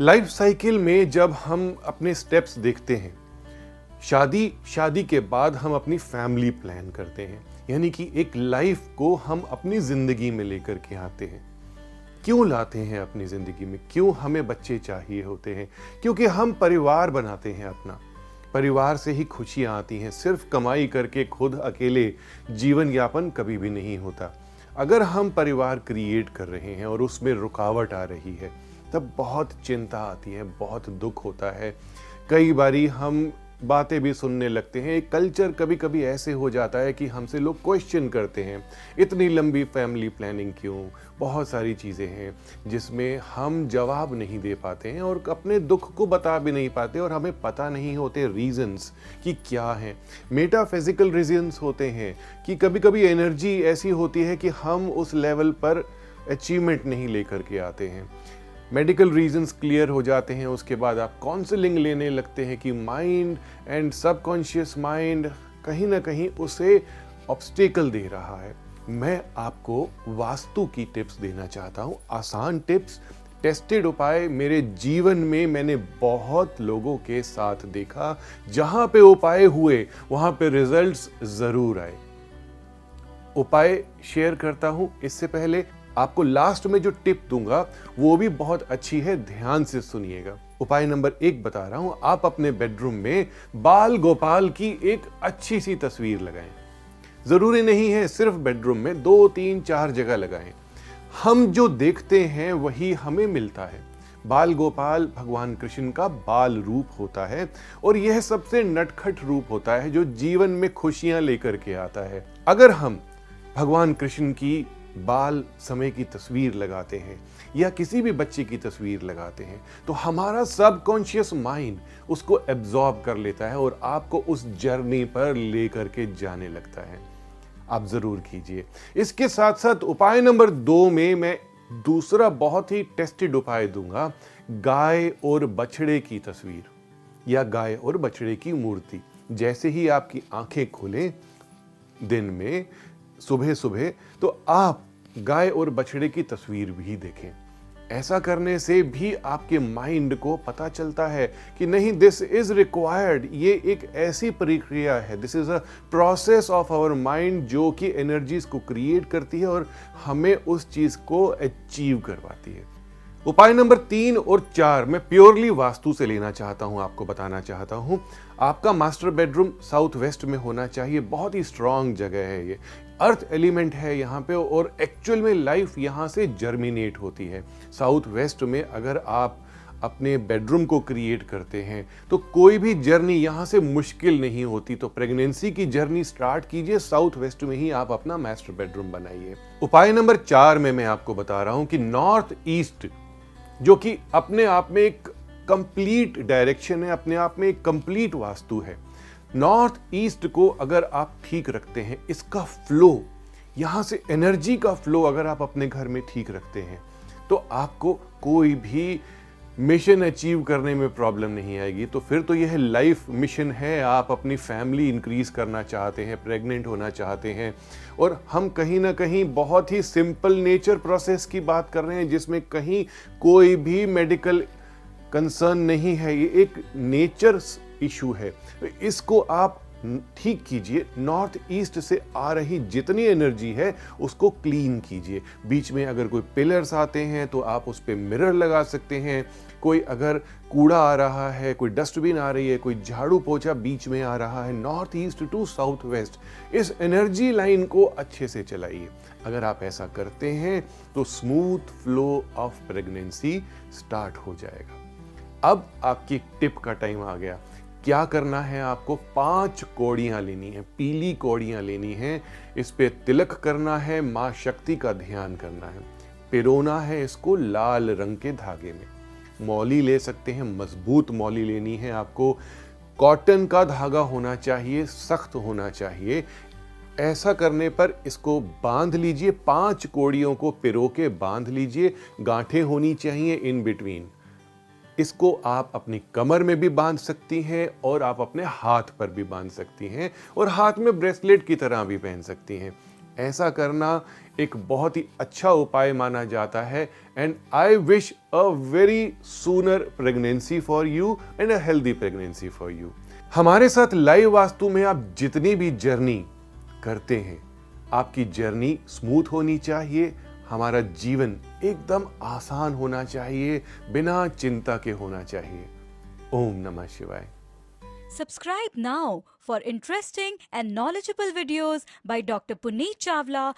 Life cycle में जब हम अपने स्टेप्स देखते हैं, शादी शादी के बाद हम अपनी फैमिली प्लान करते हैं। यानी कि एक लाइफ को हम अपनी ज़िंदगी में लेकर के आते हैं। क्यों लाते हैं अपनी ज़िंदगी में? क्यों हमें बच्चे चाहिए होते हैं? क्योंकि हम परिवार बनाते हैं अपना। परिवार से ही खुशियाँ आती हैं। सिर्फ़ कमाई करके खुद अकेले जीवन यापन कभी भी नहीं होता। अगर हम परिवार क्रिएट कर रहे हैं और उसमें रुकावट आ रही है तब बहुत चिंता आती है, बहुत दुख होता है। कई बारी हम बातें भी सुनने लगते हैं कल्चर कभी कभी ऐसे हो जाता है कि हमसे लोग क्वेश्चन करते हैं, इतनी लंबी फैमिली प्लानिंग क्यों? बहुत सारी चीज़ें हैं, जिसमें हम जवाब नहीं दे पाते हैं और अपने दुख को बता भी नहीं पाते और हमें पता नहीं होते रीजंस कि क्या हैं। मेटाफिजिकल रीजंस होते हैं कि कभी कभी एनर्जी ऐसी होती है कि हम उस लेवल पर अचीवमेंट नहीं लेकर के आते हैं। मेडिकल रीजंस क्लियर हो जाते हैं, उसके बाद आप काउंसलिंग लेने लगते हैं कि माइंड एंड सबकॉन्शियस माइंड कहीं ना कहीं उसे ऑब्स्टेकल दे रहा है। मैं आपको वास्तु की टिप्स देना चाहता हूँ, आसान टिप्स टेस्टेड उपाय मेरे जीवन में मैंने बहुत लोगों के साथ देखा। जहाँ पे उपाय हुए, वहाँ पे रिजल्ट्स ज़रूर आए। उपाय शेयर करता हूँ, इससे पहले आपको लास्ट में जो टिप दूँगा, वो भी बहुत अच्छी है, ध्यान से सुनिएगा। उपाय नंबर एक बता रहा हूँ, आप अपने बेडरूम में बाल गोपाल की एक अच्छी सी तस्वीर लगाएँ। ज़रूरी नहीं है सिर्फ़ बेडरूम में, दो, तीन, चार जगह लगाएँ। हम जो देखते हैं, वही हमें मिलता है। बाल गोपाल भगवान कृष्ण का बाल रूप होता है और यह सबसे नटखट रूप होता है जो जीवन में खुशियाँ लेकर के आता है। अगर हम भगवान कृष्ण की बाल समय की तस्वीर लगाते हैं या किसी भी बच्चे की तस्वीर लगाते हैं तो हमारा सबकॉन्शियस माइंड उसको एब्जॉर्ब कर लेता है और आपको उस जर्नी पर लेकर के जाने लगता है। आप ज़रूर कीजिए। इसके साथ साथ उपाय नंबर दो में मैं दूसरा बहुत ही टेस्टेड उपाय दूँगा, गाय और बछड़े की तस्वीर या गाय और बछड़े की मूर्ति। जैसे ही आपकी आँखें खोलें दिन में सुबह सुबह तो आप गाय और बछड़े की तस्वीर भी देखें। ऐसा करने से भी आपके माइंड को पता चलता है कि नहीं दिस इज़ रिक्वायर्ड ये एक ऐसी प्रक्रिया है। This is a process of our mind जो कि एनर्जीज को क्रिएट करती है और हमें उस चीज़ को अचीव करवाती है। उपाय नंबर तीन और चार मैं प्योरली वास्तु से लेना चाहता हूँ, आपको बताना चाहता हूँ। आपका मास्टर बेडरूम साउथ वेस्ट में होना चाहिए, बहुत ही स्ट्रांग जगह है ये। अर्थ एलिमेंट है यहाँ पे और एक्चुअल में लाइफ यहाँ से जर्मिनेट होती है। साउथ वेस्ट में अगर आप अपने बेडरूम को क्रिएट करते हैं तो कोई भी जर्नी यहाँ से मुश्किल नहीं होती। तो प्रेगनेंसी की जर्नी स्टार्ट कीजिए साउथ वेस्ट में ही आप अपना मास्टर बेडरूम बनाइए। उपाय नंबर चार में मैं आपको बता रहा हूँ कि नॉर्थ ईस्ट जो कि अपने आप में एक कंप्लीट डायरेक्शन है, अपने आप में एक कंप्लीट वास्तु है। नॉर्थ ईस्ट को अगर आप ठीक रखते हैं, इसका फ्लो यहाँ से एनर्जी का फ्लो अगर आप अपने घर में ठीक रखते हैं तो आपको कोई भी मिशन अचीव करने में प्रॉब्लम नहीं आएगी तो फिर तो यह लाइफ मिशन है। आप अपनी फैमिली इंक्रीज करना चाहते हैं, प्रेग्नेंट होना चाहते हैं, और हम कहीं ना कहीं बहुत ही सिंपल नेचर प्रोसेस की बात कर रहे हैं, जिसमें कहीं कोई भी मेडिकल कंसर्न नहीं है। ये एक नेचर इशू है। तो इसको आप ठीक कीजिए नॉर्थ ईस्ट से आ रही जितनी एनर्जी है, उसको क्लीन कीजिए। बीच में अगर कोई पिलर्स आते हैं तो आप उस पर मिरर लगा सकते हैं। कोई अगर कूड़ा आ रहा है, कोई डस्टबिन आ रही है, कोई झाड़ू पोछा बीच में आ रहा है north east to south west इस एनर्जी लाइन को अच्छे से चलाइए। अगर आप ऐसा करते हैं तो smooth flow of pregnancy start हो जाएगा। अब आपकी टिप का टाइम आ गया। क्या करना है आपको? पाँच कोड़ियाँ लेनी है, पीली कोड़ियाँ लेनी है, इस पे तिलक करना है, माँ शक्ति का ध्यान करना है। पिरोना है इसको लाल रंग के धागे में। मौली ले सकते हैं, मज़बूत मौली लेनी है आपको। कॉटन का धागा होना चाहिए, सख्त होना चाहिए। ऐसा करने पर इसको बाँध लीजिए, पाँच कोड़ियों को पिरो के बाँध लीजिए। गांठें होनी चाहिए इन बिटवीन। इसको आप अपनी कमर में भी बाँध सकती हैं और आप अपने हाथ पर भी बाँध सकती हैं और हाथ में ब्रेसलेट की तरह भी पहन सकती हैं। ऐसा करना एक बहुत ही अच्छा उपाय माना जाता है and I wish a very sooner pregnancy for you and a healthy pregnancy for you हमारे साथ लाइव वास्तु में आप जितनी भी जर्नी करते हैं, आपकी जर्नी स्मूथ होनी चाहिए हमारा जीवन एकदम आसान होना चाहिए, बिना चिंता के होना चाहिए। ओम नमः शिवाय। Subscribe now for interesting and knowledgeable videos by doctor Puneet Chawla